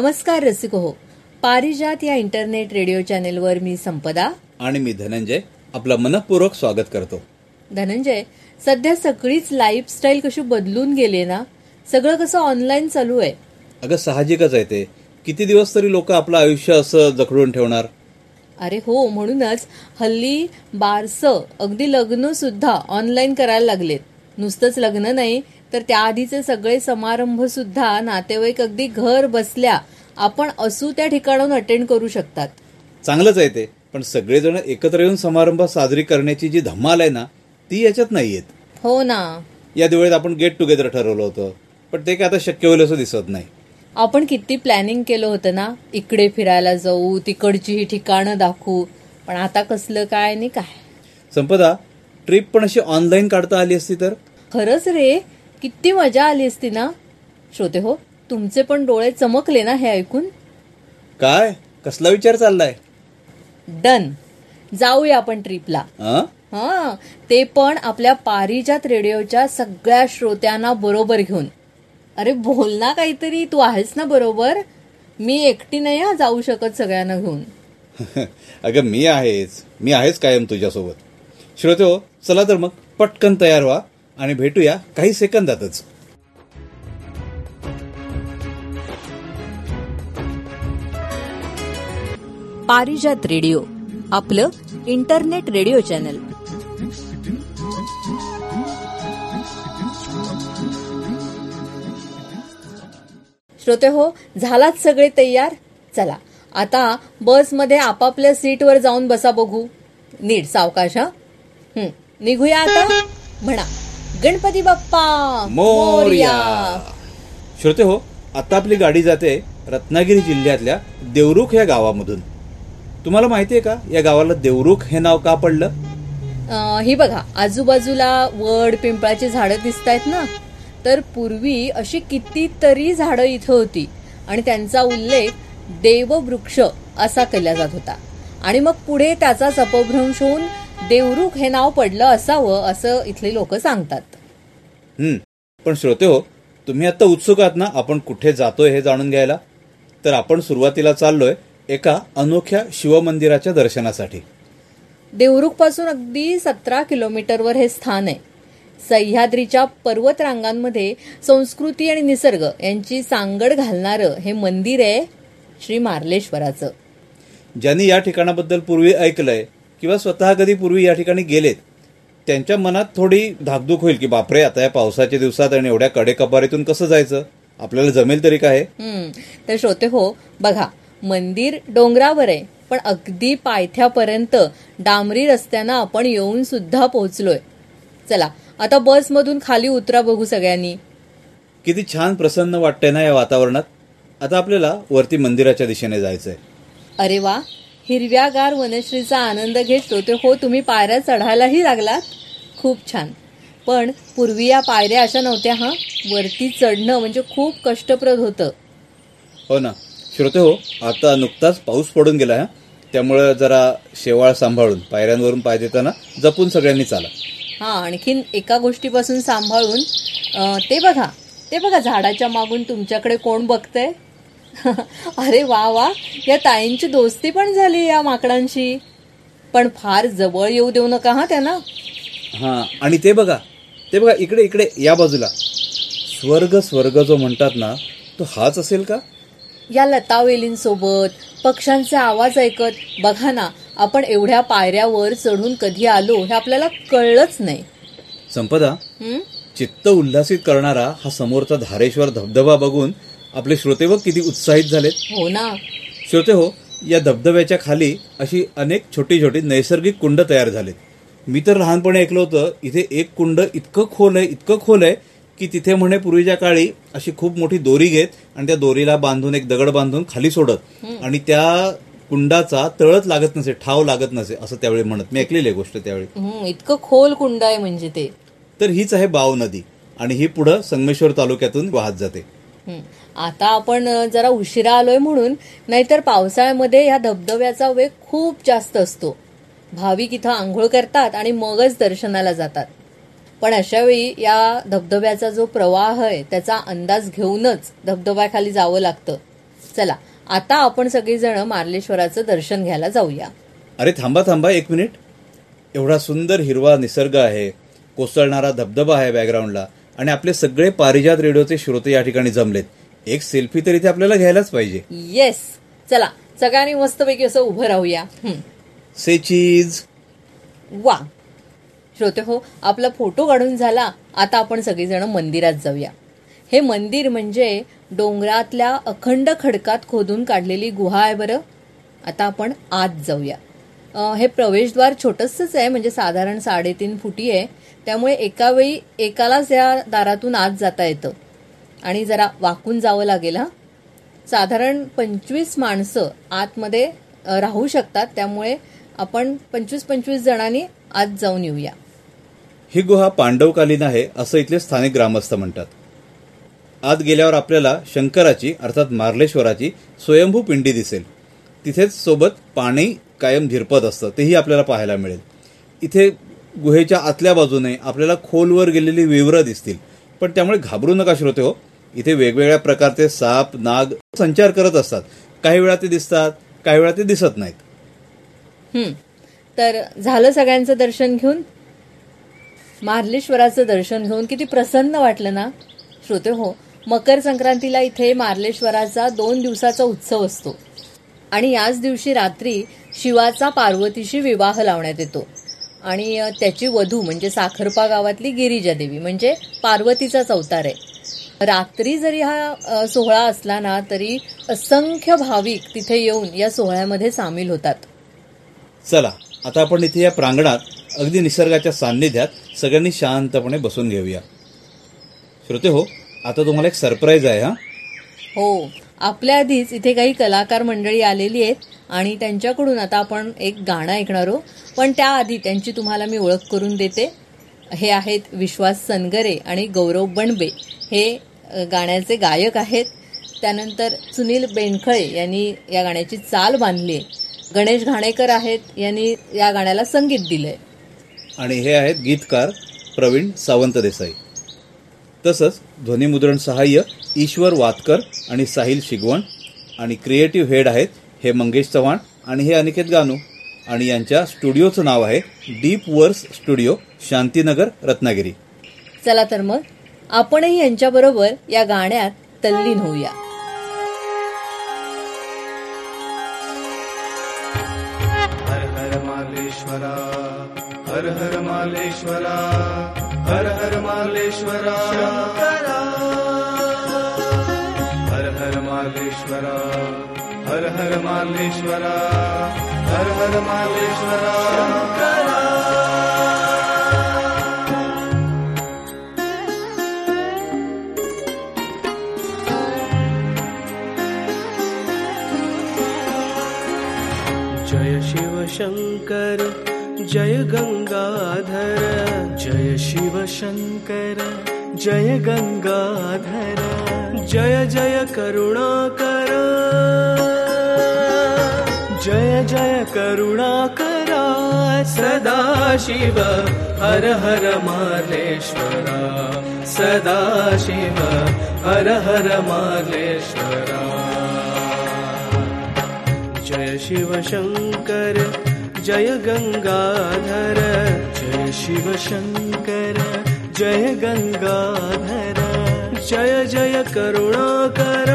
नमस्कार रसिको हो पारिजात या इंटरनेट रेडिओ चॅनेलवर मी संपदा. आणि मी धनंजय. आपलं मनपूर्वक स्वागत करतो. धनंजय सध्या सगळीच लाईफस्टाईल कशी बदलून गेली ना? सगळं कसं ऑनलाईन चालू आहे? अगं साहजिकच आहे ते. किती दिवस तरी लोक आपलं आयुष्य असं जखडून ठेवणार? अरे हो म्हणूनच हल्ली बारसं अगदी लग्न सुद्धा ऑनलाईन करायला लागलेत. नुसतंच लग्न नाही तर त्याआधीचे सगळे समारंभ सुद्धा नातेवाईक अगदी घर बसल्या आपण असू त्या ठिकाणाहून अटेंड करू शकतात. चांगलंच आहे ते. पण सगळेजण एकत्र येऊन समारंभ साजरी करण्याची जी धमाल आहे ना ती याच्यात नाही येत हो ना. या दिवाळीत आपण गेट टुगेदर ठरवलं होतं पण ते काय आता शक्य होईल असं दिसत नाही. आपण किती प्लॅनिंग केलं होतं ना इकडे फिरायला जाऊ तिकडची ही ठिकाणं दाखवू पण आता कसलं काय नाही काय? संपदा ट्रिप पण अशी ऑनलाईन काढता आली असती तर? खरंच रे. किती मजा आली असती ना? श्रोते हो तुमचे पण डोळे चमकले ना हे ऐकून? काय? कसला विचार चाललाय? डन. जाऊया आपण ट्रिपला. हं? हा ते पण आपल्या पारिजात रेडिओच्या सगळ्या श्रोत्यांना बरोबर घेऊन. अरे बोल ना काहीतरी तू आहेस ना बरोबर? मी एकटी नाही हा जाऊ शकत सगळ्यांना घेऊन. अगं मी आहेच. मी आहेच कायम तुझ्यासोबत. श्रोते हो चला तर मग पटकन तयार व्हा. आणि भेटूया काही सेकंदातच. पारिजात रेडिओ आपलं इंटरनेट रेडिओ चॅनल. श्रोते हो झालात सगळे तयार? चला आता बसमध्ये आपापल्या सीटवर जाऊन बसा बघू. नीट सावकाश हा. निघूया आता? म्हणा. गणपती बाप्पा मोर्या. श्रोते हो आता आपली गाडी जाते रत्नागिरी जिल्ह्यातल्या देवरुख या गावामधून. तुम्हाला माहिती आहे का या गावाला देवरुख हे नाव का पडलं? ही बघा आजूबाजूला वड पिंपळाची झाडं दिसत आहेत ना? तर पूर्वी अशी कितीतरी झाडं इथं होती. आणि त्यांचा उल्लेख देववृक्ष असा केला जात होता. आणि मग पुढे त्याचाच अपभ्रंश होऊन देवरुख हे नाव पडलं असावं असं इथले लोक सांगतात. पण श्रोते हो तुम्ही आता उत्सुक आहात ना आपण कुठे जातोय हे जाणून घ्यायला? तर आपण सुरुवातीला चाललोय एका अनोख्या शिवमंदिराच्या दर्शनासाठी. देवरुखपासून अगदी सतरा किलोमीटरवर हे स्थान आहे. सह्याद्रीच्या पर्वत रांगांमध्ये संस्कृती आणि निसर्ग यांची सांगड घालणारं हे मंदिर आहे श्री मार्लेश्वराचं. ज्यांनी या ठिकाणाबद्दल पूर्वी ऐकलंय किंवा स्वतः कधी पूर्वी या ठिकाणी गेलेत त्यांच्या मनात थोडी धाकधूक होईल की बापरे आता या पावसाच्या दिवसात आणि एवढ्या कडेकपारीतून कसं जायचं? आपल्याला जमेल तरी काय? तर श्रोते हो बघा मंदिर डोंगरावर आहे पण अगदी पायथ्यापर्यंत डांबरी रस्त्यानं आपण येऊन सुद्धा पोहोचलोय. चला आता बसमधून खाली उतरा बघू सगळ्यांनी. किती छान प्रसन्न वाटतंय ना या वातावरणात. आता आपल्याला वरती मंदिराच्या दिशेने जायचंय. अरे वा हिरव्यागार वनश्रीचा आनंद घेत श्रोते हो तुम्ही पायऱ्या चढायलाही लागलात? खूप छान. पण पूर्वी या पायऱ्या अशा नव्हत्या हा? वरती चढणं म्हणजे खूप कष्टप्रद होतं. हो ना. श्रोते हो आता नुकताच पाऊस पडून गेला हा? त्यामुळे जरा शेवाळ सांभाळून पायऱ्यांवरून पाय देताना जपून सगळ्यांनी चाला. हा आणखीन एका गोष्टीपासून सांभाळून अं, ते बघा ते बघा झाडाच्या मागून तुमच्याकडे कोण बघतंय? अरे वा वा या ताईंची दोस्ती पण झाली या माकडांशी. पण फार जवळ येऊ देऊ नका हा त्यांना. हा आणि ते बघा ते बघा इकडे इकडे या बाजूला. स्वर्ग स्वर्ग जो म्हणतात ना तो हाच असेल का? या लतावेलींसोबत पक्ष्यांचे आवाज ऐकत बघा ना आपण एवढ्या पायऱ्यावर चढून कधी आलो हे आपल्याला कळलंच नाही. संपदा? चित्त उल्हासित करणारा हा समोरचा धारेश्वर धबधबा बघून आपले श्रोते बघ किती उत्साहित झालेत. हो ना. श्रोते हो या धबधब्याच्या खाली अशी अनेक छोटी छोटी नैसर्गिक कुंड तयार झालेत. मी तर लहानपणी ऐकलं होतं इथे एक कुंड इतकं खोल आहे इतकं खोल आहे की तिथे म्हणे पूर्वीच्या काळी अशी खूप मोठी दोरी घेत आणि त्या दोरीला बांधून एक दगड बांधून खाली सोडत. आणि त्या कुंडाचा तळच लागत नसे ठाव लागत नसे असं त्यावेळी म्हणत. मी ऐकलेली आहे गोष्ट त्यावेळी. इतकं खोल कुंड आहे म्हणजे ते. तर हीच आहे बाव नदी. आणि ही पुढं संगमेश्वर तालुक्यातून वाहत जाते. आता आपण जरा उशिरा आलोय म्हणून नाहीतर पावसाळ्यामध्ये या धबधब्याचा वेग खूप जास्त असतो. भाविक इथं आंघोळ करतात आणि मगच दर्शनाला जातात. पण अशावेळी या धबधब्याचा जो प्रवाह आहे त्याचा अंदाज घेऊनच धबधब्याखाली जावं लागतं. चला आता आपण सगळीजण मार्लेश्वराचं दर्शन घ्यायला जाऊया. अरे थांबा थांबा एक मिनिट. एवढा सुंदर हिरवा निसर्ग आहे कोसळणारा धबधबा आहे बॅकग्राऊंडला आणि आपले सगळे पारिजात रेडिओचे श्रोते या ठिकाणी जमलेत. एक सेल्फी तर इथे आपल्याला घ्यायलाच पाहिजे. येस चला सगळ्यांनी मस्तपैकी असं उभं राहूया. हं. से चीज वा. श्रोते हो आपला फोटो काढून झाला आता आपण सगळेजण मंदिरात जाऊया. हे मंदिर म्हणजे डोंगरातल्या अखंड खडकात खोदून काढलेली गुहा आहे बरं. आता आपण आत जाऊया. अं, हे प्रवेशद्वार छोटंसंच आहे म्हणजे साधारण साडेतीन फुटी आहे. त्यामुळे एका वेळी एकालाच या दारातून आत जाता येतं. आणि जरा वाकून जावं लागेल हा. साधारण पंचवीस माणसं आतमध्ये राहू शकतात. त्यामुळे आपण पंचवीस पंचवीस जणांनी आत जाऊन येऊया. ही गुहा पांडवकालीन आहे असं इथले स्थानिक ग्रामस्थ म्हणतात. आत गेल्यावर आपल्याला शंकराची अर्थात मार्लेश्वराची स्वयंभू पिंडी दिसेल. तिथेच सोबत पाणी कायम झिरपत असतं तेही आपल्याला पाहायला मिळेल. इथे गुहेच्या आतल्या बाजूने आपल्याला खोलवर गेलेली विवरं दिसतील. पण त्यामुळे घाबरू नका श्रोते हो. इथे वेगवेगळ्या प्रकारचे साप नाग संचार करत असतात. काही वेळा ते दिसतात काही वेळा ते दिसत नाहीत. तर झालं सगळ्यांचं दर्शन घेऊन? मार्लेश्वराचं दर्शन घेऊन किती प्रसन्न वाटलं ना? श्रोते हो मकर संक्रांतीला इथे मार्लेश्वराचा दोन दिवसाचा उत्सव असतो. आणि याच दिवशी रात्री शिवाचा पार्वतीशी विवाह लावण्यात येतो. आणि त्याची वधू म्हणजे साखरपा गावातली गिरिजा देवी म्हणजे पार्वतीचाच अवतार आहे. रात्री जरी हा सोहळा असला ना तरी असंख्य भाविक तिथे येऊन या सोहळ्यामध्ये सामील होतात. चला आता आपण इथे या प्रांगणात अगदी निसर्गाच्या सान्निध्यात सगळ्यांनी शांतपणे बसून घेऊया. श्रोते हो आता तुम्हाला एक सरप्राईज आहे हा. हो आपल्या आधीच इथे काही कलाकार मंडळी आलेली आहेत आणि त्यांच्याकडून आता आपण एक गाणं ऐकणार आहोत. पण त्याआधी त्यांची तुम्हाला मी ओळख करून देते. हे आहेत विश्वास सनगरे आणि गौरव बनबे. हे गाण्याचे गायक आहेत. त्यानंतर सुनील बेनखळे यांनी या गाण्याची चाल बांधली. आहे गणेश घाणेकर आहेत यांनी या गाण्याला संगीत दिलंय. आणि हे आहेत गीतकार प्रवीण सावंत देसाई. तसंच ध्वनिमुद्रण सहाय्य ईश्वर वातकर आणि साहिल शिगवण आणि क्रिएटिव्ह हेड आहेत हे मंगेश चव्हाण आणि हे अनिकेत गानू. आणि यांच्या स्टुडिओचं नाव आहे deep verse studio Shantinagar Ratnagiri. चला तर मग आपणही यांच्याबरोबर या गाण्यात तल्लीन होऊया. हर हर मालेश्वरा हर हर मालेश्वरा हर हर मालेश्वरा हर हर मालेश्वरा हर हर मालेश्वरा हर हर मालेश्वरा जय शिव शङ्कर जय गङ्गाधर जय शिव शङ्कर जय गङ्गाधर जय जय करुणाकर। जय जय करुणाकर सदा शिव हर हर मालेश्वरा सदा शिव हर हर मालेश्वरा शिव शङ्कर जय गङ्गाधर जय शिव शङ्कर जय गङ्गाधर जय जय करुणाकर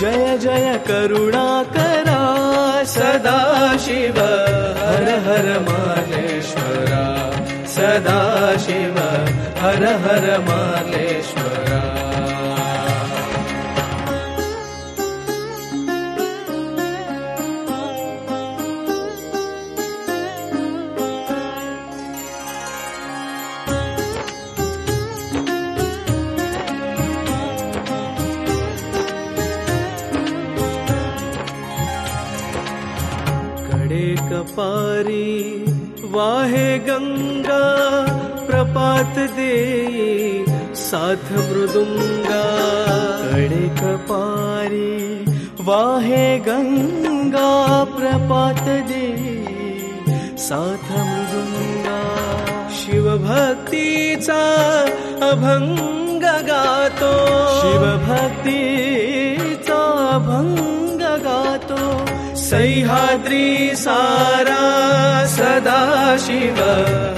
जय जय करुणाकर सदा शिव हर हर मालेश्वरा सदा शिव हर हर मालेश्वरा पारी वाहे गङ्गा प्रपात दे साथ मृदुङ्गाक पारी वाहे गङ्गा प्रपात दे साथ मृदुङ्गा शिवभक्ति अभङ्ग गातो। च अभङ्ग सह्याद्री सारा सदा शिव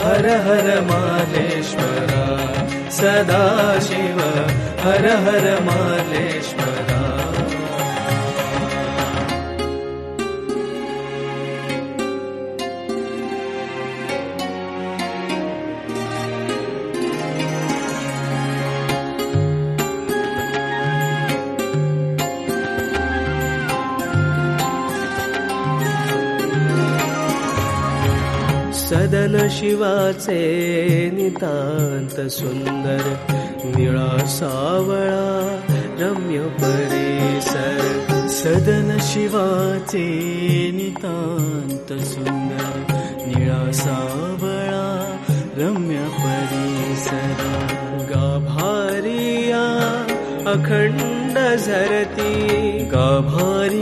हर हर मालेश्वरा। सदा शिव हर हर मालेश्वरा सदन शिवाचे नितांत सुंदर निळा सावळा रम्य परिसर. सदन शिवाचे नितांत सुंदर निळा सावळा रम्य परिसर. गाभारिया अखंड झरती गाभारिया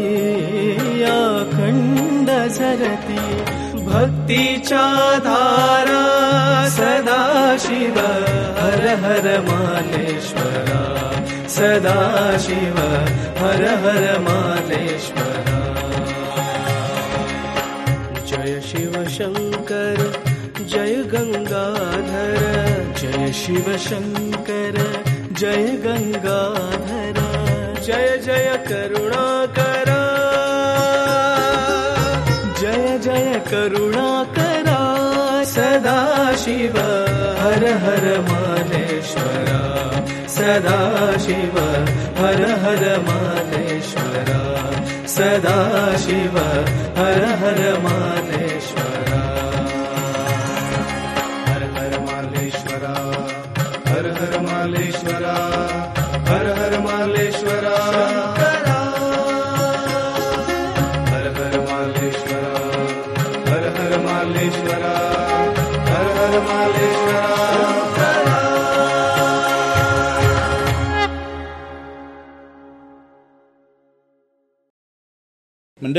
अखंड झरती भक्तीच्या धारा सदा शिव हर हर मालेश्वरा सदा शिव हर हर मालेश्वरा जय शिव शंकर जय गंगाधर। जय शिव शंकर जय गंगाधर शिव हर हर मालेश्वरा सदा शिव हर हर मालेश्वरा सदा शिव हर हर मालेश्वरा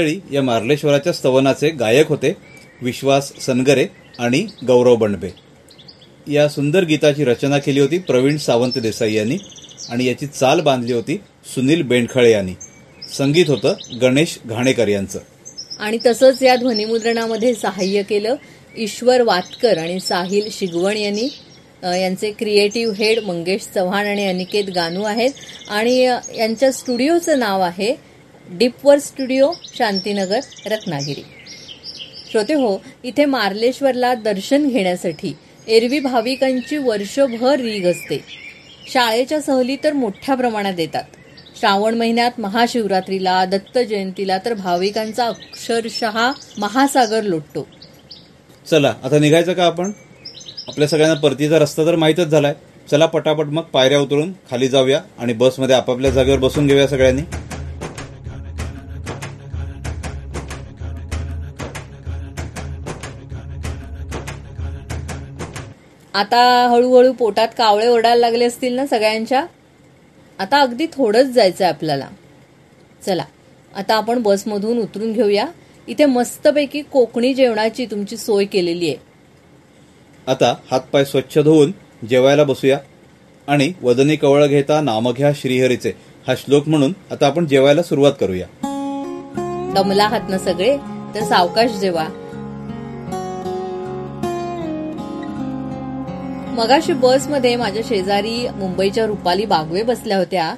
मंडळी या मार्लेश्वराच्या स्तवनाचे गायक होते विश्वास सनगरे आणि गौरव बणबे या सुंदर गीताची रचना केली होती प्रवीण सावंत देसाई यांनी आणि याची चाल बांधली होती सुनील बेंडखळे यांनी. संगीत होतं गणेश घाणेकर यांचं. आणि तसंच या ध्वनिमुद्रणामध्ये सहाय्य केलं ईश्वर वातकर आणि साहिल शिगवण यांनी. यांचे क्रिएटिव्ह हेड मंगेश चव्हाण आणि अनिकेत गानू आहेत. आणि यांच्या स्टुडिओचं नाव आहे डिपवर स्टुडिओ शांतीनगर रत्नागिरी. श्रोते हो इथे मार्लेश्वरला दर्शन घेण्यासाठी एरवी भाविकांची वर्षभर रीग असते. शाळेच्या सहली तर मोठ्या प्रमाणात येतात. श्रावण महिन्यात महाशिवरात्रीला दत्त जयंतीला तर भाविकांचा अक्षरशः महासागर लोटतो. चला आता निघायचं का आपण? आपल्या सगळ्यांना परतीचा रस्ता तर माहीतच झालाय. चला पटापट मग पायऱ्या उतरून खाली जाऊया आणि बसमध्ये आपापल्या जागेवर बसून घेऊया सगळ्यांनी. आता हळूहळू पोटात कावळे ओरडायला लागले असतील ना सगळ्यांच्या? आता अगदी थोडंच जायचं आहे आपल्याला. चला आता आपण बसमधून उतरून घेऊया. इथे मस्तपैकी कोकणी जेवणाची तुमची सोय केलेली आहे. आता हातपाय स्वच्छ धुवून जेवायला बसूया. आणि वदनी कवळ घेता नाम घ्या श्रीहरीचे हा श्लोक म्हणून आता आपण जेवायला सुरुवात करूया. दमला आहात ना सगळे तर सावकाश जेवा. मगाशी बसमध्ये माझ्या शेजारी मुंबईच्या रुपाली बागवे बसल्या होत्या.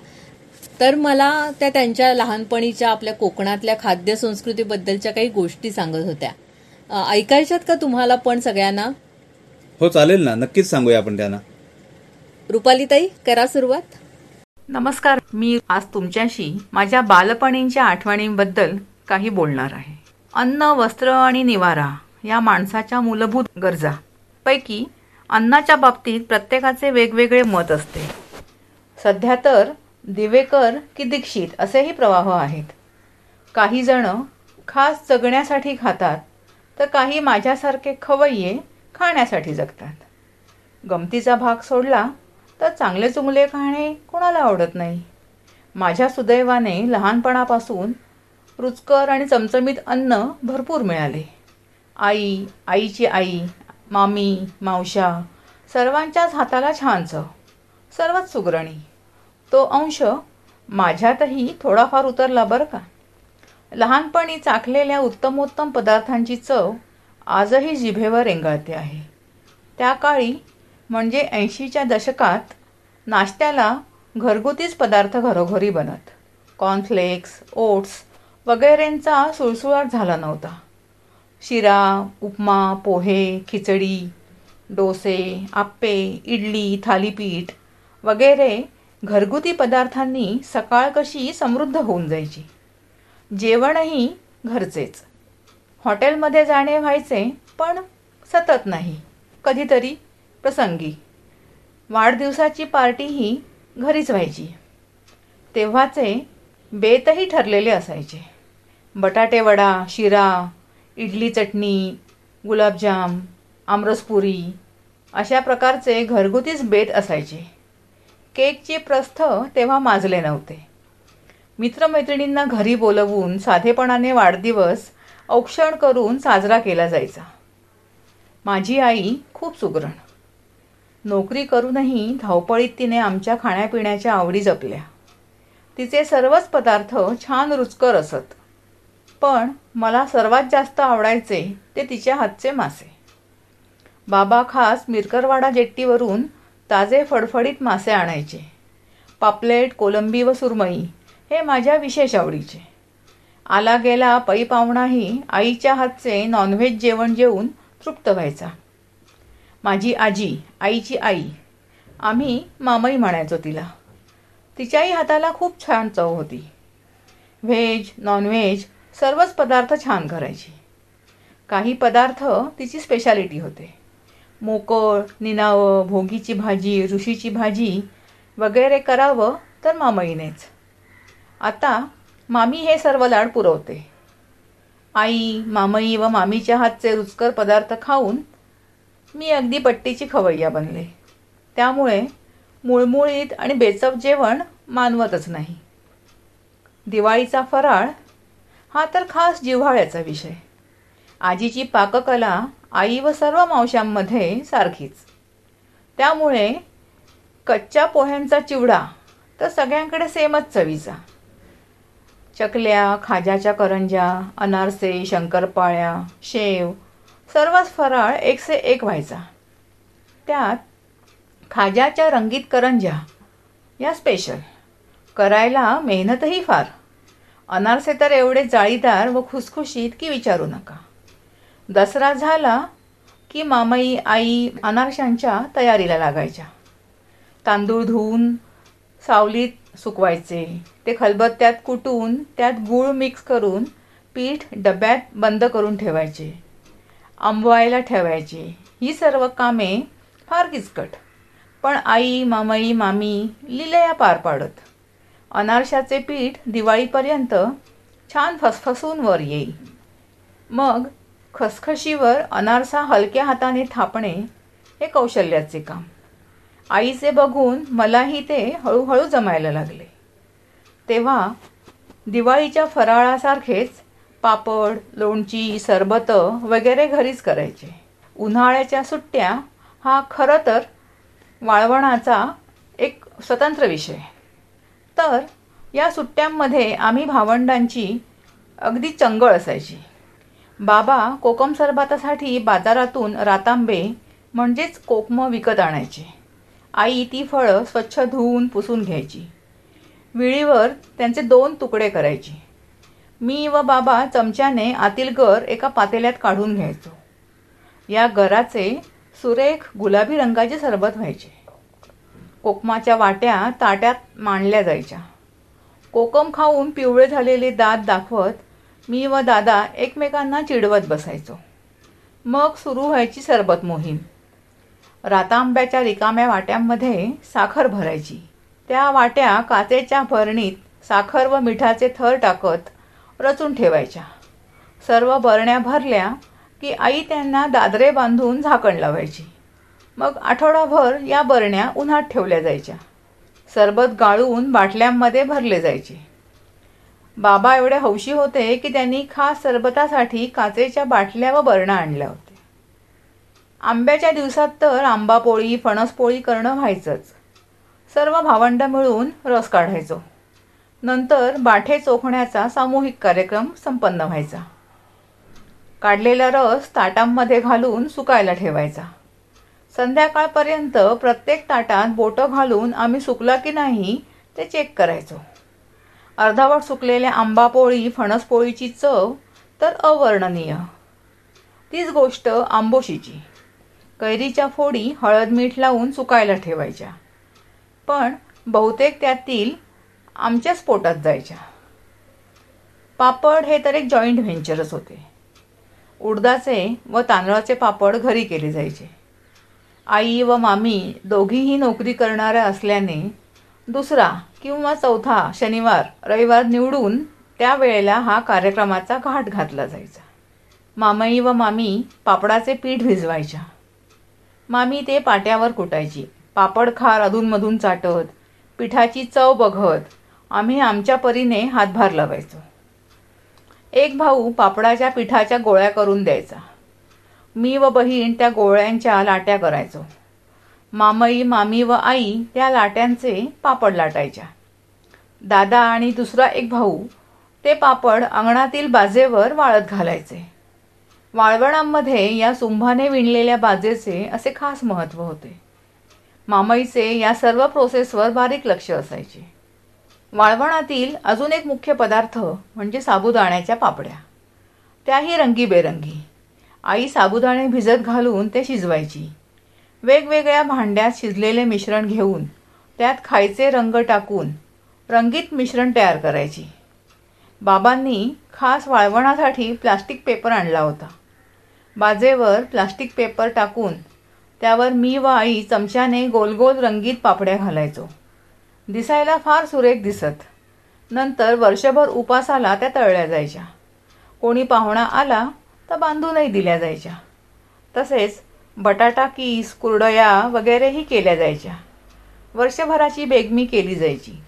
तर मला त्या त्यांच्या लहानपणीच्या आपल्या कोकणातल्या खाद्य संस्कृतीबद्दलच्या काही गोष्टी सांगत होत्या. ऐकायच्यात का तुम्हाला पण सगळ्यांना? हो चालेल ना. नक्कीच सांगूया आपण त्यांना. रुपालीताई करा सुरुवात. नमस्कार. मी आज तुमच्याशी माझ्या बालपणींच्या आठवणींबद्दल काही बोलणार आहे. अन्न वस्त्र आणि निवारा या माणसाच्या मूलभूत गरजा. पैकी अन्नाच्या बाबतीत प्रत्येकाचे वेगवेगळे मत असते. सध्या तर दिवेकर की दीक्षित असेही प्रवाह आहेत. काही जण खास जगण्यासाठी खातात तर काही माझ्यासारखे खवय्ये खाण्यासाठी जगतात. गमतीचा भाग सोडला तर चांगले चुंगले खाणे कोणाला आवडत नाही. माझ्या सुदैवाने लहानपणापासून रुचकर आणि चमचमीत अन्न भरपूर मिळाले. आई आईची आई मामी मावशा सर्वांच्याच हाताला छान सर्वच सुगरणी. तो अंश माझ्यातही थोडाफार उतरला बरं का? लहानपणी चाखलेल्या उत्तमोत्तम पदार्थांची चव आजही जिभेवर रेंगाळते आहे. त्या काळी म्हणजे ऐंशीच्या दशकात नाश्त्याला घरगुतीच पदार्थ घरोघरी बनत. कॉर्नफ्लेक्स ओट्स वगैरेंचा सुळसुळाट झाला नव्हता. शिरा उपमा पोहे खिचडी डोसे आप्पे इडली थालीपीठ वगैरे घरगुती पदार्थांनी सकाळ कशी समृद्ध होऊन जायची? जेवणही घरचेच. हॉटेलमध्ये जाणे व्हायचे पण सतत नाही. कधीतरी प्रसंगी. वाढदिवसाची पार्टीही घरीच व्हायची. तेव्हाचे बेतही ठरलेले असायचे. बटाटेवडा शिरा इडली चटणी गुलाबजाम आमरसपुरी अशा प्रकारचे घरगुतीच बेत असायचे. केकचे प्रस्थ तेव्हा माजले नव्हते. मित्रमैत्रिणींना घरी बोलवून साधेपणाने वाढदिवस औक्षण करून साजरा केला जायचा. माझी आई खूप सुगरण. नोकरी करूनही धावपळीत तिने आमच्या खाण्यापिण्याच्या आवडी जपल्या. तिचे सर्वच पदार्थ छान रुचकर असत. पण मला सर्वात जास्त आवडायचे ते तिच्या हातचे मासे. बाबा खास मिरकरवाडा जेट्टीवरून ताजे फडफडीत मासे आणायचे. पापलेट कोलंबी व सुरमई हे माझ्या विशेष आवडीचे. आला गेला पै पाहुणाही आईच्या हातचे नॉनव्हेज जेवण जेवून तृप्त व्हायचा. माझी आजी आईची आई आम्ही मामई म्हणायचो तिला. तिच्याही हाताला खूप छान चव होती. व्हेज नॉनव्हेज सर्वच पदार्थ छान करायची. काही पदार्थ तिची स्पेशालिटी होते. मोकळ निनावं भोगीची भाजी ऋषीची भाजी वगैरे करावं तर मामईनेच. आता मामी हे सर्व लाड पुरवते. आई मामई व मामीच्या हातचे रुचकर पदार्थ खाऊन मी अगदी पट्टीची खवय्या बनले. त्यामुळे मुळमुळीत आणि बेचव जेवण मानवतच नाही. दिवाळीचा फराळ हा तर खास जिव्हाळ्याचा विषय. आजीची पाककला आई व सर्व मावशांमध्ये सारखीच. त्यामुळे कच्च्या पोह्यांचा चिवडा तर सगळ्यांकडे सेमच चवीचा. चकल्या खाज्याच्या करंज्या अनारसे शंकरपाळ्या शेव सर्वच फराळ एकसे एक व्हायचा. त्यात खाज्याच्या रंगीत करंज्या या स्पेशल करायला मेहनतही फार. अनारसे तर एवढे जाळीदार व खुसखुशीत की विचारू नका. दसरा झाला की मामई आई अनारशांच्या तयारीला लागायच्या. तांदूळ धुवून सावलीत सुकवायचे. ते खलबत्त्यात कुटून त्यात गूळ मिक्स करून पीठ डब्यात बंद करून ठेवायचे. आंबवायला ठेवायचे. ही सर्व कामे फार किचकट. पण आई मामई मामी लिलया पार पाडत. अनारशाचे पीठ दिवाळीपर्यंत छान फसफसून वर येई मग खसखशीवर अनारसा हलक्या हाताने थापणे हे कौशल्याचे काम. आईचे बघून मलाही ते हळूहळू जमायला लागले. तेव्हा दिवाळीच्या फराळासारखेच पापड लोणची सरबतं वगैरे घरीच करायचे. उन्हाळ्याच्या सुट्ट्या हा खरं तर वाळवणाचा एक स्वतंत्र विषय. तर या सुट्ट्यांमध्ये आम्ही भावंडांची अगदी चंगळ असायची. बाबा कोकम सरबतासाठी बाजारातून रातांबे म्हणजेच कोकमं विकत आणायचे. आई ती फळं स्वच्छ धुवून पुसून घ्यायची. विळीवर त्यांचे दोन तुकडे करायची. मी व बाबा चमच्याने आतील गर एका पातेल्यात काढून घ्यायचो. या गराचे सुरेख गुलाबी रंगाचे सरबत व्हायचे. कोकमाच्या वाट्या ताट्यात मांडल्या जायच्या. कोकम खाऊन पिवळे झालेले दात दाखवत मी व दादा एकमेकांना चिडवत बसायचो. मग सुरू व्हायची सरबत मोहीम. रातांब्याच्या रिकाम्या वाट्यांमध्ये साखर भरायची. त्या वाट्या काचेच्या भरणीत साखर व मिठाचे थर टाकत रचून ठेवायच्या. सर्व बरण्या भरल्या की आई त्यांना दादरे बांधून झाकण लावायची. मग आठवडाभर या बरण्या उन्हात ठेवल्या जायच्या. सरबत गाळून बाटल्यांमध्ये भरले जायचे. बाबा एवढे हौशी होते की त्यांनी खास सरबतासाठी काचेच्या बाटल्या व बरणा आणल्या होत्या. आंब्याच्या दिवसात तर आंबा पोळी फणस पोळी करणं व्हायचंच. सर्व भावंड मिळून रस काढायचो. नंतर बाठे चोखण्याचा सामूहिक कार्यक्रम संपन्न व्हायचा. काढलेला रस ताटांमध्ये घालून सुकायला ठेवायचा. संध्याकाळपर्यंत प्रत्येक ताटात बोटं घालून आम्ही सुकला की नाही ते चेक करायचो. अर्धावट सुकलेल्या आंबा पोळी फणस पोळीची चव तर अवर्णनीय. तीच गोष्ट आंबोशीची. कैरीच्या फोडी हळद मीठ लावून सुकायला ठेवायच्या. पण बहुतेक त्यातील आमच्याच पोटात जायच्या. पापड हे तर एक जॉईंट व्हेंचरच होते. उडदाचे व तांदळाचे पापड घरी केले जायचे. आई व मामी दोघीही नोकरी करणाऱ्या असल्याने दुसरा किंवा चौथा शनिवार रविवार निवडून त्या वेळेला हा कार्यक्रमाचा घाट घातला जायचा. मामई व मामी पापडाचे पीठ भिजवायच्या. मामी ते पाट्यावर कुटायची. पापड खार अधूनमधून चाटत पिठाची चव बघत आम्ही आमच्या परीने हातभार लावायचो. एक भाऊ पापडाच्या पिठाच्या गोळ्या करून द्यायचा. मी व बहीण त्या गोळ्यांच्या लाट्या करायचो. मामई मामी व आई त्या लाट्यांचे पापड लाटायच्या. दादा आणि दुसरा एक भाऊ ते पापड अंगणातील बाजेवर वाळत घालायचे. वाळवणांमध्ये या सुंभाने विणलेल्या बाजेचे असे खास महत्त्व होते. मामईचे या सर्व प्रोसेसवर बारीक लक्ष असायचे. वाळवणातील अजून एक मुख्य पदार्थ म्हणजे साबुदाण्याच्या पापड्या. त्याही रंगीबेरंगी. आई साबुदाणे भिजत घालून ते शिजवायची. वेगवेगळ्या भांड्यात शिजलेले मिश्रण घेऊन त्यात खायचे रंग टाकून रंगीत मिश्रण तयार करायची. बाबांनी खास वाळवणासाठी प्लास्टिक पेपर आणला होता. बाजेवर प्लास्टिक पेपर टाकून त्यावर मी व आई चमच्याने गोलगोल रंगीत पापड्या घालायचो. दिसायला फार सुरेख दिसत. नंतर वर्षभर उपासाला त्या तळल्या जायच्या. कोणी पाहुणा आला तर बांधूनही दिल्या जायच्या. तसेच बटाटा कीस कुरडया वगैरेही केल्या जायच्या. वर्षभराची बेगमी केली जायची.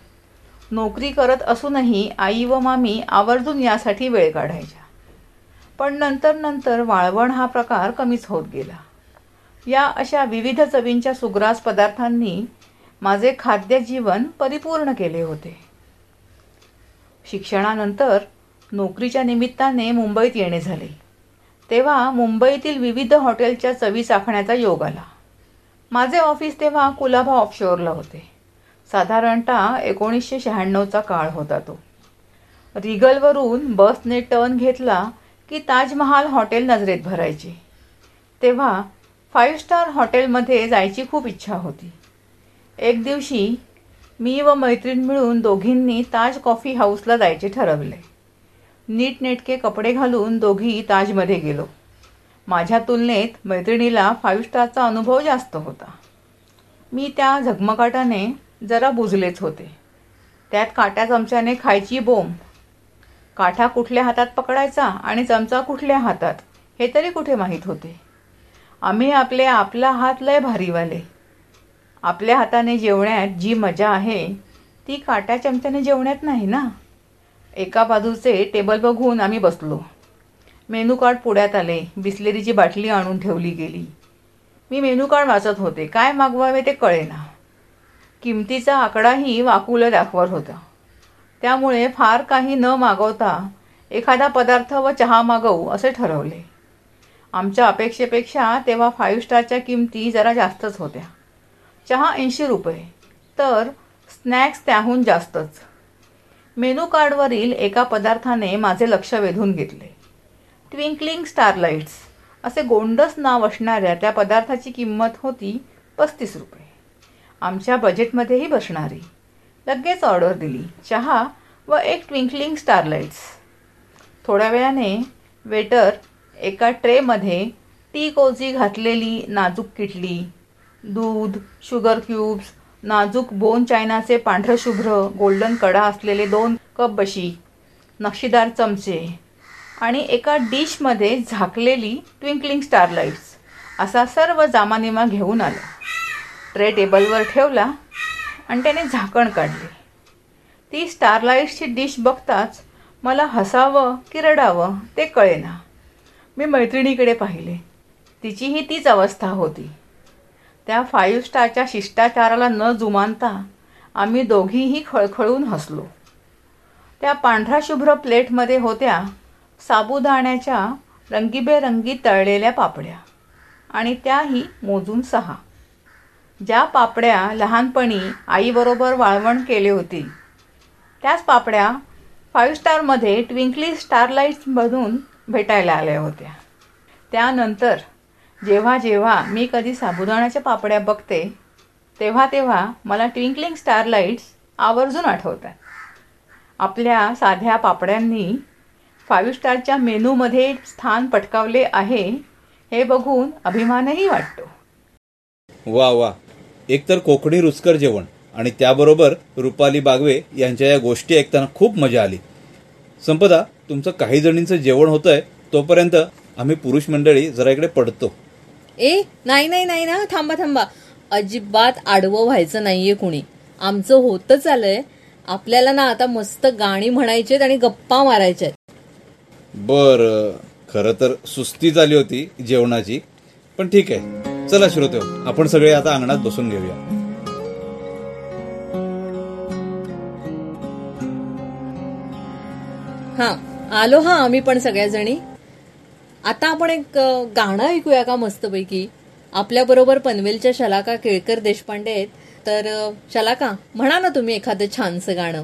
नोकरी करत असूनही आई व मामी आवर्जून यासाठी वेळ काढायच्या. पण नंतर नंतर वाळवण हा प्रकार कमीच होत गेला. या अशा विविध चवींच्या सुग्रास पदार्थांनी माझे खाद्य जीवन परिपूर्ण केले होते. शिक्षणानंतर नोकरीच्या निमित्ताने मुंबईत येणे झाले. तेव्हा मुंबईतील विविध हॉटेलच्या चवी चाखण्याचा योग आला. माझे ऑफिस तेव्हा कुलाबा ऑफशोअरला होते. साधारणतः एकोणीसशे शहाण्णवचा काळ होता तो. रिगलवरून बसने टर्न घेतला की ताजमहाल हॉटेल नजरेत भरायचे. तेव्हा फाईव्ह स्टार हॉटेलमध्ये जायची खूप इच्छा होती. एक दिवशी मी व मैत्रीण मिळून दोघींनी ताज कॉफी हाऊसला जायचे ठरवले. नीटनेटके कपडे घालून दोघी ताजमध्ये गेलो. माझ्या तुलनेत मैत्रिणीला फाईव्ह स्टारचा अनुभव जास्त होता. मी त्या झगमगाटाने जरा बुजलेच होते. त्यात काट्या चमच्याने खायची बोंब काठा कुठल्या हातात पकडायचा आणि चमचा कुठल्या हातात हे तरी कुठे माहीत होते. आम्ही आपले आपला हात लय भारीवाले. आपल्या हाताने जेवण्यात जी मजा आहे ती काट्या चमच्याने जेवण्यात नाही ना? एका बाजूचे टेबल बघून आम्ही बसलो. मेनू कार्ड पुढ्यात आले. बिस्लेरीची बाटली आणून ठेवली गेली. मी मेनू कार्ड वाचत होते. काय मागवावे ते कळेना. किमतीचा आकडाही वाकुलं दाखवत होता. त्यामुळे फार काही न मागवता एखादा पदार्थ व चहा मागवू असे ठरवले. आमच्या अपेक्षेपेक्षा तेव्हा फाईव्ह स्टारच्या किमती जरा जास्तच होत्या. चहा ऐंशी रुपये. तर स्नॅक्स त्याहून जास्तच. मेनू कार्डवरील एका पदार्थाने माझे लक्ष वेधून घेतले. Twinkling starlights. असे गोंडस नाव असणाऱ्या त्या पदार्थाची किंमत होती पस्तीस रुपये. आमच्या बजेटमध्येही बसणारी. लगेच ऑर्डर दिली. चहा व एक ट्विंकलिंग स्टारलाइट्स. थोड्या वेळाने वेटर एका ट्रेमध्ये टी कोजी घातलेली नाजूक किटली दूध शुगर क्यूब्स नाजूक बोन चायनाचे पांढरं शुभ्र गोल्डन कडा असलेले दोन कप बशी नक्षीदार चमचे आणि एका डिशमध्ये झाकलेली ट्विंकलिंग स्टारलाइट्स असा सर्व जामानिमा घेऊन आला. ट्रे टेबलवर ठेवला आणि त्याने झाकण काढले. ती स्टारलाईट्सची डिश बघताच मला हसावं की रडावं ते कळेना. मी मैत्रिणीकडे पाहिले. तिचीही तीच अवस्था होती. त्या फाईव्ह स्टारच्या शिष्टाचाराला न जुमानता आम्ही दोघीही खळखळून हसलो. त्या पांढरा शुभ्र प्लेटमध्ये होत्या साबुदाण्याच्या रंगीबेरंगी तळलेल्या पापड्या आणि त्याही मोजून सहा. ज्या पापड्या लहानपणी आईबरोबर वाळवण केली होती त्याच पापड्या फाईव्ह स्टारमध्ये ट्विंकली स्टारलाईट्समधून भेटायला आल्या होत्या. त्यानंतर जेव्हा जेव्हा मी कधी साबुदाण्याच्या पापड्या बघते तेव्हा तेव्हा मला ट्विंकलिंग स्टारलाईट्स आवर्जून आठवतात. आपल्या साध्या पापड्यांनी फाईव्ह स्टारच्या मेनूमध्ये स्थान पटकावले आहे हे बघून अभिमानही वाटतो. वा वा. एकतर कोकणी रुचकर जेवण आणि त्याबरोबर रुपाली बागवे यांच्या या गोष्टी ऐकताना खूप मजा आली. संपदा तुमचं काही जणींचं जेवण होतंय तोपर्यंत आम्ही पुरुष मंडळी जरा इकडे पडतो. ए नाही नाही नाही ना थांबा थांबा. अजिबात आडवं व्हायचं नाहीये कुणी. आमचं होतं चालंय आपल्याला ना आता मस्त गाणी म्हणायचेत आणि गप्पा मारायच्यात. बर खरं तर सुस्ती झाली होती जेवणाची. पण ठीक आहे. चला श्रोते आपण सगळे आता अंगणात बसून घेऊया. हा आलो हा आम्ही पण सगळ्याजणी. आता आपण एक गाणं ऐकूया का मस्तपैकी? आपल्याबरोबर पनवेलच्या शलाका केळकर देशपांडे आहेत. तर शलाका म्हणा ना तुम्ही एखादं छानसं गाणं.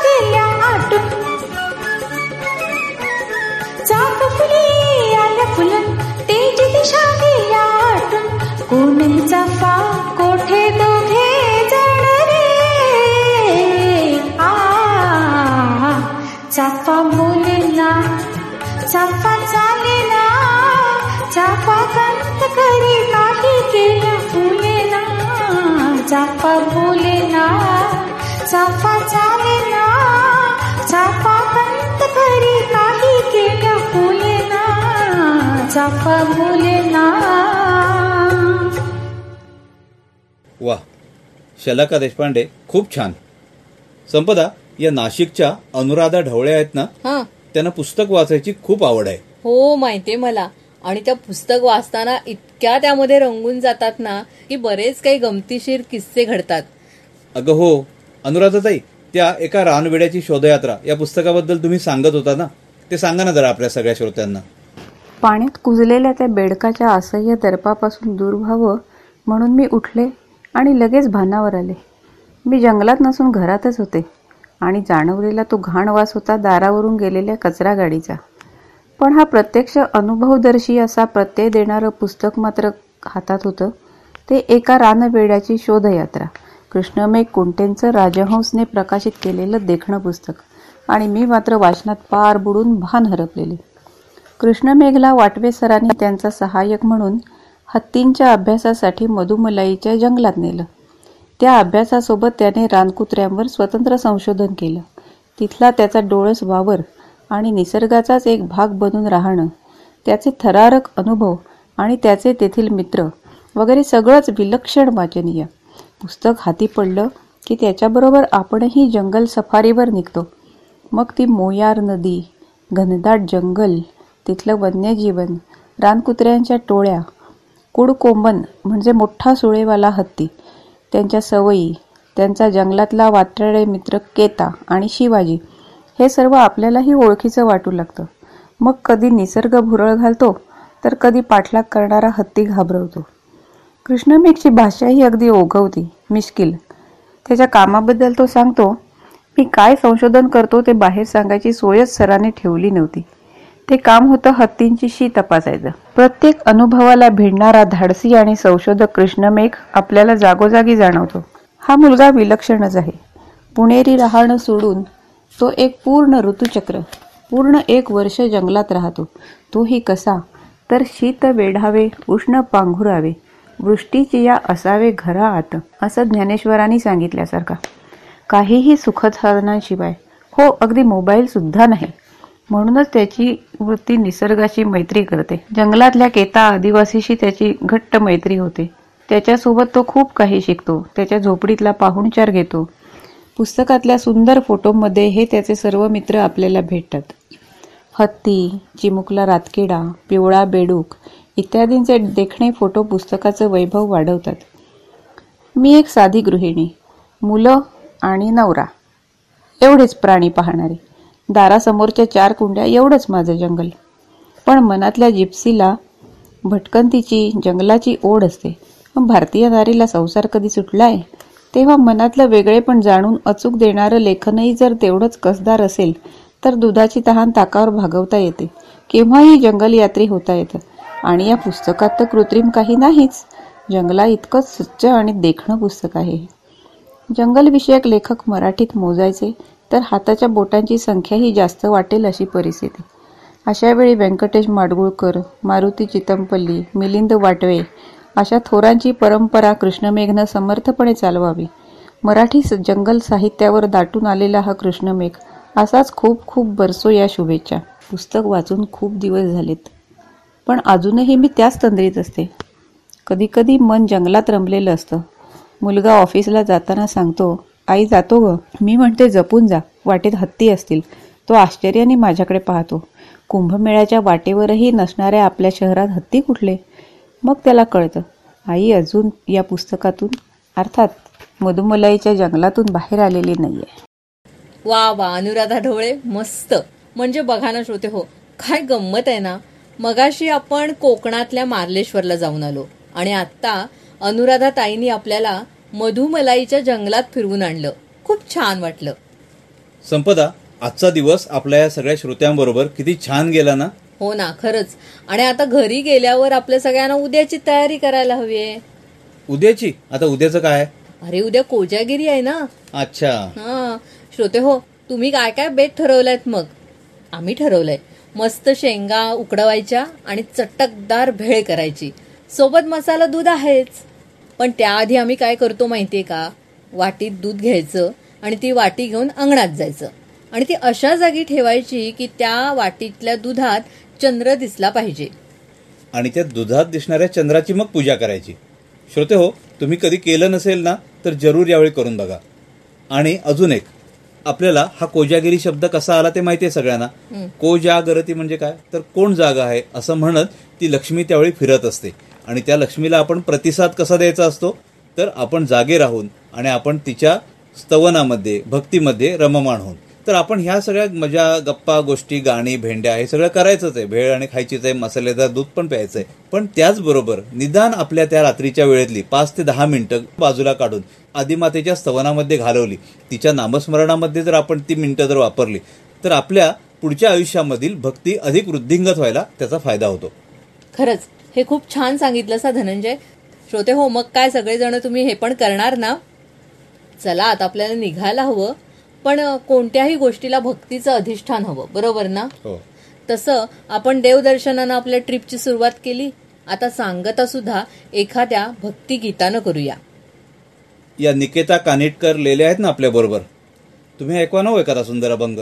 चाफा चालेना चाफा कंत करी काही केल्या फुलेना चाफा बोलेना वा शलाका देशपांडे खूप छान. संपदा या नाशिकच्या अनुराधा ढवळे आहेत ना हा. त्यांना पुस्तक वाचायची खूप आवड आहे. हो माहितीये मला. आणि त्या पुस्तक वाचताना इतक्या त्यामध्ये रंगून जातात ना की बरेच काही गमतीशीर किस्से घडतात. अगं हो अनुराधाताई त्या एका रानवेड्याची शोधयात्रा या पुस्तकाबद्दल तुम्ही सांगत होता ना? ते सांगा ना जरा आपल्या सगळ्या श्रोत्यांना. पाण्यात कुजलेल्या त्या बेडकाच्या असह्य दर्पापासून दूर व्हावं म्हणून मी उठले आणि लगेच भानावर आले. मी जंगलात नसून घरातच होते आणि जाणवलेला तो घाण वास होता दारावरून गेलेल्या कचरा गाडीचा. पण हा प्रत्यक्ष अनुभवदर्शी असा प्रत्यय देणारं पुस्तक मात्र हातात होतं. ते एका रानवेड्याची शोधयात्रा. कृष्णमेघ कुंटेंचं राजहंसने प्रकाशित केलेलं देखणं पुस्तक. आणि मी मात्र वाचनात पार बुडून भान हरपलेले. कृष्णमेघला वाटवे सरांनी त्यांचा सहाय्यक म्हणून हत्तींच्या अभ्यासासाठी मधुमलाईच्या जंगलात नेलं. त्या अभ्यासासोबत त्याने रानकुत्र्यांवर स्वतंत्र संशोधन केलं. तिथला त्याचा डोळस वावर आणि निसर्गाचाच एक भाग बनून राहणं त्याचे थरारक अनुभव आणि त्याचे तेथील मित्र वगैरे सगळंच विलक्षण वाचनीय. पुस्तक हाती पडलं की त्याच्याबरोबर आपणही जंगल सफारीवर निघतो. मग ती मोयार नदी घनदाट जंगल तिथलं वन्यजीवन रानकुत्र्यांच्या टोळ्या कुडकोंबन म्हणजे मोठा सुळेवाला हत्ती त्यांच्या सवयी त्यांचा जंगलातला वाटाळे मित्र केता आणि शिवाजी हे सर्व आपल्यालाही ओळखीचं वाटू लागतं. मग कधी निसर्ग भुरळ घालतो तर कधी पाठलाग करणारा हत्ती घाबरवतो. कृष्णमेघची भाषाही अगदी ओघवती मिश्किल. त्याच्या कामाबद्दल तो सांगतो मी काय संशोधन करतो ते बाहेर सांगायची सोयच सराने ठेवली नव्हती. ते काम होतं हत्तींची शी तपासायचं. प्रत्येक अनुभवाला भिडणारा धाडसी आणि संशोधक कृष्णमेघ आपल्याला जागोजागी जाणवतो. हा मुलगा विलक्षणच आहे. पुणेरी राहणं सोडून तो एक पूर्ण ऋतुचक्र पूर्ण एक वर्ष जंगलात राहतो. तोही कसा? तर शीत वेढावे उष्ण पांघुरावे वृष्टीची या असावे घरा असं ज्ञानेश्वरांनी सांगितल्यासारखा. काहीही सुखद साधनांशिवाय हो अगदी मोबाईलसुद्धा नाही. म्हणूनच त्याची वृत्ती निसर्गाशी मैत्री करते. जंगलातल्या केता आदिवासीशी त्याची घट्ट मैत्री होते. त्याच्यासोबत तो खूप काही शिकतो. त्याच्या झोपडीतला पाहुणचार घेतो. पुस्तकातल्या सुंदर फोटोमध्ये हे त्याचे सर्व मित्र आपल्याला भेटतात. हत्ती चिमुकला रातकिडा पिवळा बेडूक इत्यादींचे देखणे फोटो पुस्तकाचं वैभव वाढवतात. मी एक साधी गृहिणी मुलं आणि नवरा. एवढेच प्राणी पाहणारे. दारासमोरच्या चार कुंड्या एवढंच माझं जंगल. पण मनातल्या जिप्सीला भटकंतीची जंगलाची ओढ असते. पण भारतीय नारीला संसार कधी सुटलाय? तेव्हा मनातलं वेगळे पण जाणून अचूक देणारं लेखनही जर तेवढंच कसदार असेल तर दुधाची तहान ताकावर भागवता येते. केव्हाही जंगल यात्री होता येतं. आणि या पुस्तकात तर कृत्रिम काही नाहीच. जंगला इतकंच स्वच्छ आणि देखणं पुस्तक आहे जंगलविषयक लेखक मराठीत मोजायचे तर हाताच्या बोटांची संख्याही जास्त वाटेल अशी परिस्थिती. अशा वेळी व्यंकटेश माडगुळकर मारुती चितमपल्ली मिलिंद वाटवे अशा थोरांची परंपरा कृष्णमेघनं समर्थपणे चालवावी. मराठी स- जंगल साहित्यावर दाटून आलेला हा कृष्णमेघ असाच खूप खूप बरसो या शुभेच्छा. पुस्तक वाचून खूप दिवस झालेत. पण अजूनही मी त्याच तंद्रीत असते. कधीकधी मन जंगलात रमलेलं असतं. मुलगा ऑफिसला जाताना सांगतो आई जातो ग. मी म्हणते जपून जा. वाटेत हत्ती असतील. तो आश्चर्याने माझ्याकडे पाहतो. कुंभमेळ्याच्या वाटेवरही नसणाऱ्या आपल्या शहरात हत्ती कुठले? मग त्याला कळतं आई अजून या पुस्तकातून अर्थात मधुमलाईच्या जंगलातून बाहेर आलेली नाहीये. वा वा अनुराधा ढोळे मस्त. म्हणजे बघा ना श्रोते हो काय गंमत आहे ना? मगाशी आपण कोकणातल्या मार्लेश्वरला जाऊन आलो. आणि आता अनुराधा ताईंनी आपल्याला मधुमलाईच्या जंगलात फिरवून आणलं. खूप छान वाटलं. संपदा आजचा दिवस आपल्या या सगळ्या श्रोत्यांबरोबर किती छान गेला ना? हो ना खरंच. आणि आता घरी गेल्यावर आपल्या सगळ्यांना उद्याची तयारी करायला हवी आहे. उद्याची? आता उद्याचं काय अरे उद्या कोजागिरी आहे ना. अच्छा. हा. श्रोते हो तुम्ही काय काय बेत ठरवलायत मग? आम्ही ठरवलंय. मस्त शेंगा उकडवायच्या आणि चटकदार भेळ करायची. सोबत मसाला दूध आहेच. पण त्याआधी आम्ही काय करतो माहितीये का? वाटीत दूध घ्यायचं आणि ती वाटी घेऊन अंगणात जायचं. आणि ती अशा जागी ठेवायची की त्या वाटीतल्या दुधात चंद्र दिसला पाहिजे. आणि त्या दुधात दिसणाऱ्या चंद्राची मग पूजा करायची. श्रोते हो तुम्ही कधी केलं नसेल ना तर जरूर यावेळी करून बघा. आणि अजून एक आपल्याला हा कोजागिरी शब्द कसा आला ते माहितीये सगळ्यांना? कोजागरती म्हणजे काय? तर कोण जागा आहे? असं म्हणत ती लक्ष्मी त्यावेळी फिरत असते. आणि त्या लक्ष्मीला आपण प्रतिसाद कसा द्यायचा असतो? तर आपण जागे राहून आणि आपण तिच्या स्तवनामध्ये भक्तीमध्ये रममाण होऊन. तर आपण ह्या सगळ्या मजा गप्पा गोष्टी गाणी भेंड्या हे सगळं करायचंच आहे. भेळ आणि खायचीच आहे मसालेदार दूध पण प्यायचं आहे. पण त्याचबरोबर निदान आपल्या त्या रात्रीच्या वेळेतली पाच ते दहा मिनिटं बाजूला काढून आदिमातेच्या स्तवनामध्ये घालवली. तिच्या नामस्मरणामध्ये जर आपण ती मिनिटं जर वापरली तर आपल्या पुढच्या आयुष्यामधील भक्ती अधिक वृद्धिंगत व्हायला त्याचा फायदा होतो. खरंच. हे खूप छान सांगितलं सा धनंजय. श्रोते हो मग काय सगळेजण तुम्ही हे पण करणार ना? चला आता आपल्याला निघायला हवं. पण कोणत्याही गोष्टीला भक्तीचं अधिष्ठान हवं. बरोबर ना? हो. तसं आपण देवदर्शनानं आपल्या ट्रिपची सुरुवात केली. आता सांगता सुद्धा एखाद्या भक्तिगीतानं करूया. या निकेता कानिटकर लेले आहेत ना आपल्या बरोबर? तुम्ही ऐकवा ना हो एखादा सुंदर अभंग.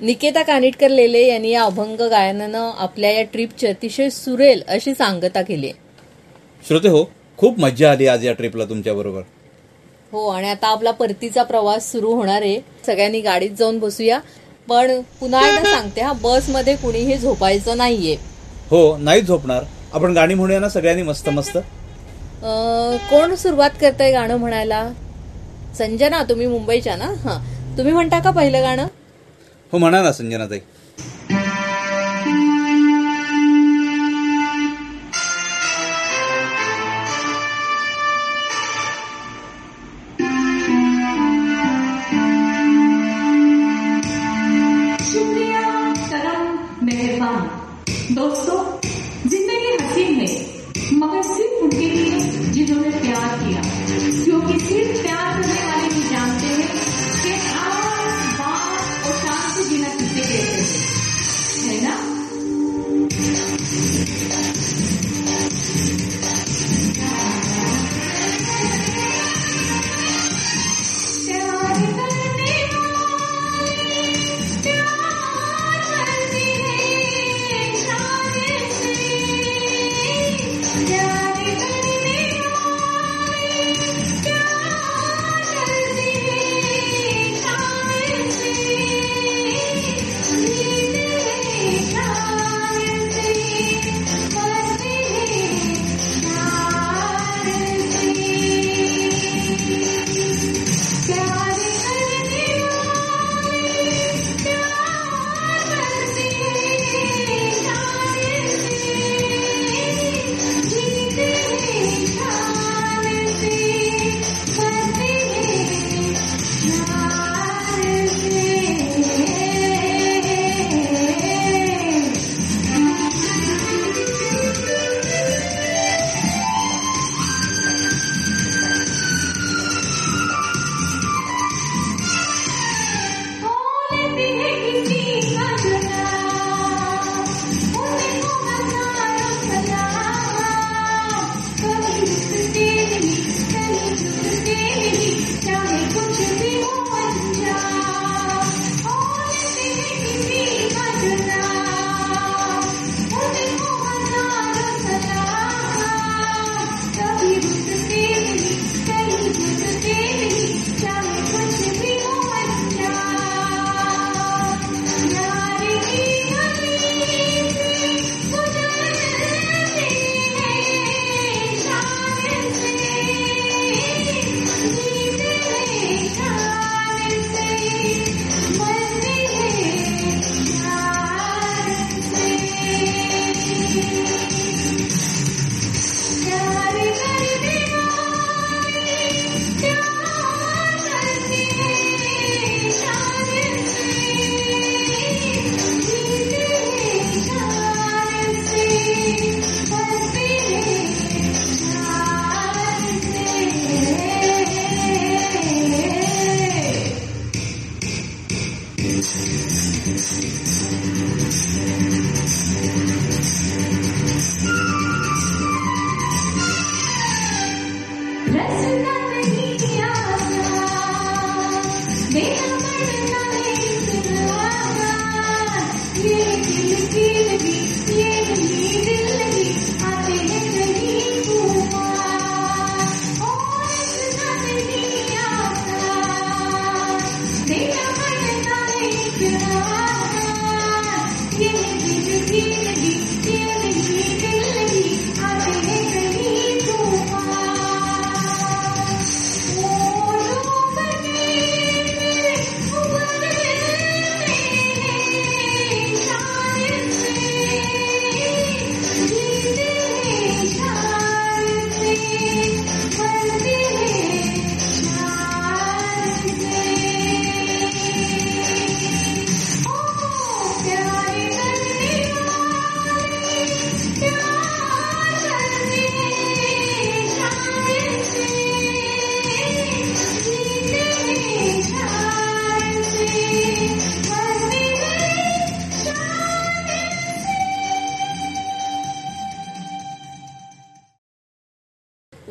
निकेता कानिटकर लेले यांनी या अभंग गायनानं आपल्या या ट्रिपची अतिशय सुरेल अशी सांगता केली. श्रोते हो खूप मज्जा आली आज या ट्रिपला तुमच्या बरोबर. हो आणि आता आपला परतीचा प्रवास सुरू होणार आहे. सगळ्यांनी गाडीत जाऊन बसूया. पण पुन्हा एकदा सांगते हा बसमध्ये कुणीही झोपायचं नाहीये. हो नाही झोपणार. आपण गाणी म्हणूया ना सगळ्यांनी मस्त मस्त. कोण सुरुवात करताय गाणं म्हणायला? संजना तुम्ही मुंबईच्या ना? हा. तुम्ही म्हणता का पहिलं गाणं? हो म्हणा ना संजनाताई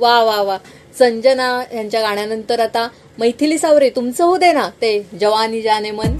वा वा वा. संजना यांच्या गाण्यानंतर आता मैथिली सावरे तुमचं होऊ दे ना ते जवानी जाने मन.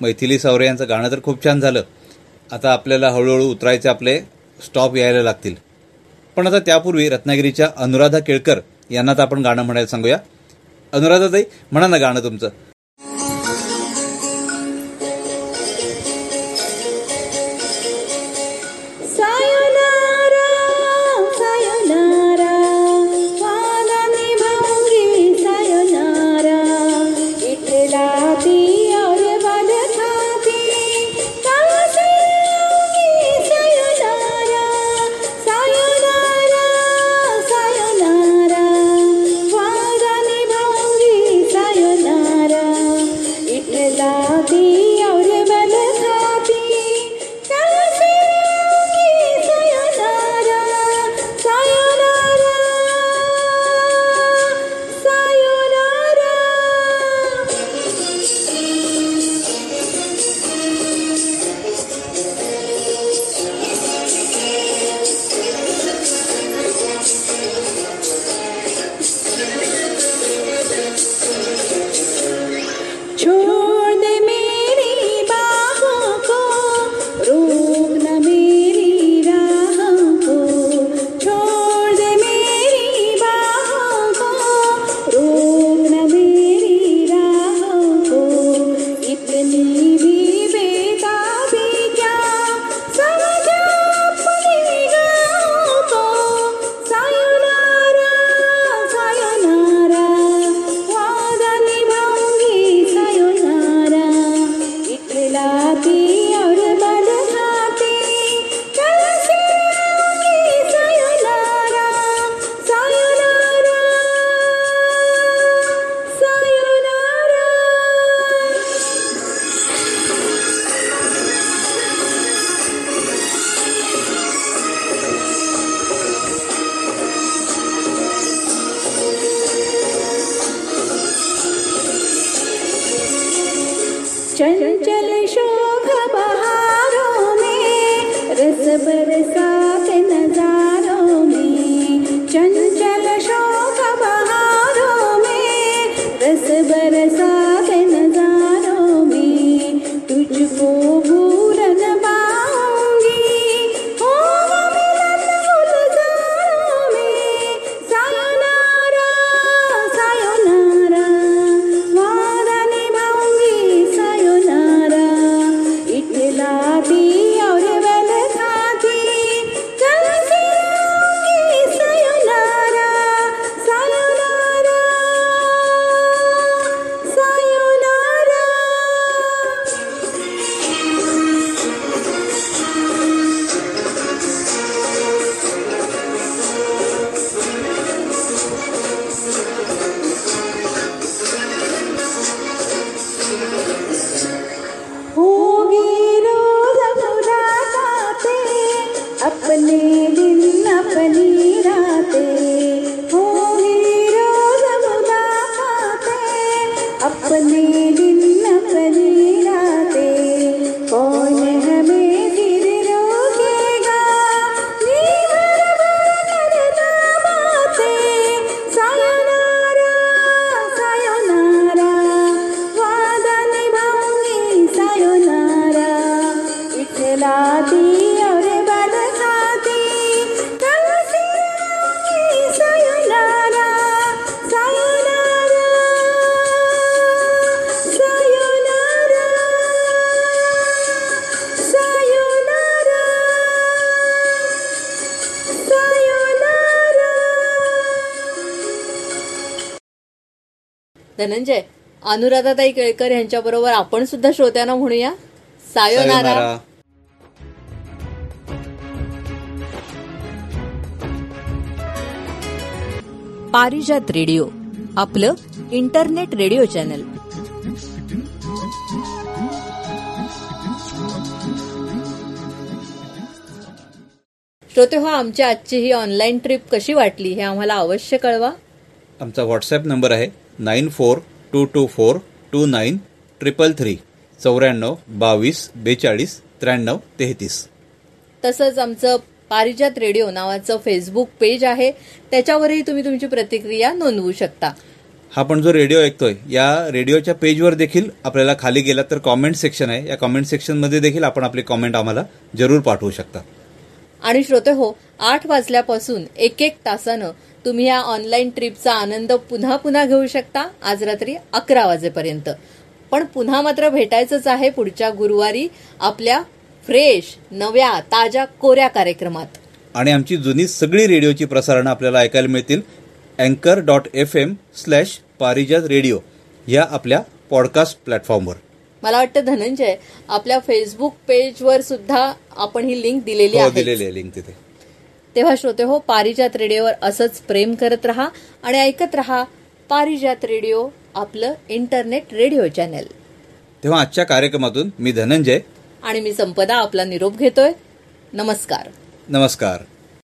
मैथिली सावरे यांचं गाणं तर खूप छान झालं. आता आपल्याला हळूहळू उतरायचे आपले स्टॉप यायला लागतील. पण आता त्यापूर्वी रत्नागिरीच्या अनुराधा केळकर यांना तर आपण गाणं म्हणायला सांगूया. अनुराधाताई म्हणा ना गाणं तुमचं. जनविषु भा धनंजय अनुराधाताई केळकर यांच्याबरोबर आपण सुद्धा श्रोत्यांना म्हणूया. सायोनारा. पारिजात रेडिओ आपलं इंटरनेट रेडिओ चॅनल. श्रोते हो आमची आजची ही ऑनलाईन ट्रिप कशी वाटली हे आम्हाला अवश्य कळवा. आमचा व्हॉट्सॲप नंबर आहे. Nine four two two four two nine triple three चौऱ्याण्णव बावीस बेचाळीस त्र्याण्णव तेहतीस तसंच आमचं पारिजात रेडिओ नावाचं फेसबुक पेज आहे त्याच्यावरही तुम्ही तुमची प्रतिक्रिया नोंदवू शकता हा पण जो रेडिओ ऐकतोय या रेडिओच्या पेजवर देखील आपल्याला खाली गेला तर कॉमेंट सेक्शन आहे या कॉमेंट सेक्शनमध्ये देखील आपण आपली कॉमेंट आम्हाला जरूर पाठवू शकता आणि श्रोते हो आठ वाजल्यापासून एक एक तासानं तुम्ही या ऑनलाईन ट्रिपचा आनंद पुन्हा पुन्हा घेऊ शकता आज रात्री अकरा वाजेपर्यंत. पण पुन्हा मात्र भेटायचंच आहे पुढच्या गुरुवारी आपल्या फ्रेश नव्या ताज्या कोऱ्या कार्यक्रमात. आणि आमची जुनी सगळी रेडिओची प्रसारणं आपल्याला ऐकायला मिळतील. अँकर dot F M slash Parijat radio या आपल्या पॉडकास्ट प्लॅटफॉर्मवर मला वाटतं धनंजय आपल्या फेसबुक पेजवर सुद्धा आपण ही लिंक दिलेली हो आहे. दिलेली आहे लिंक तिथे. तेव्हा श्रोते हो पारिजात रेडिओवर असंच प्रेम करत रहा आणि ऐकत रहा पारिजात रेडिओ आपलं इंटरनेट रेडिओ चॅनल तेव्हा आजच्या कार्यक्रमातून मी धनंजय आणि मी संपदा आपला निरोप घेतोय. नमस्कार. नमस्कार.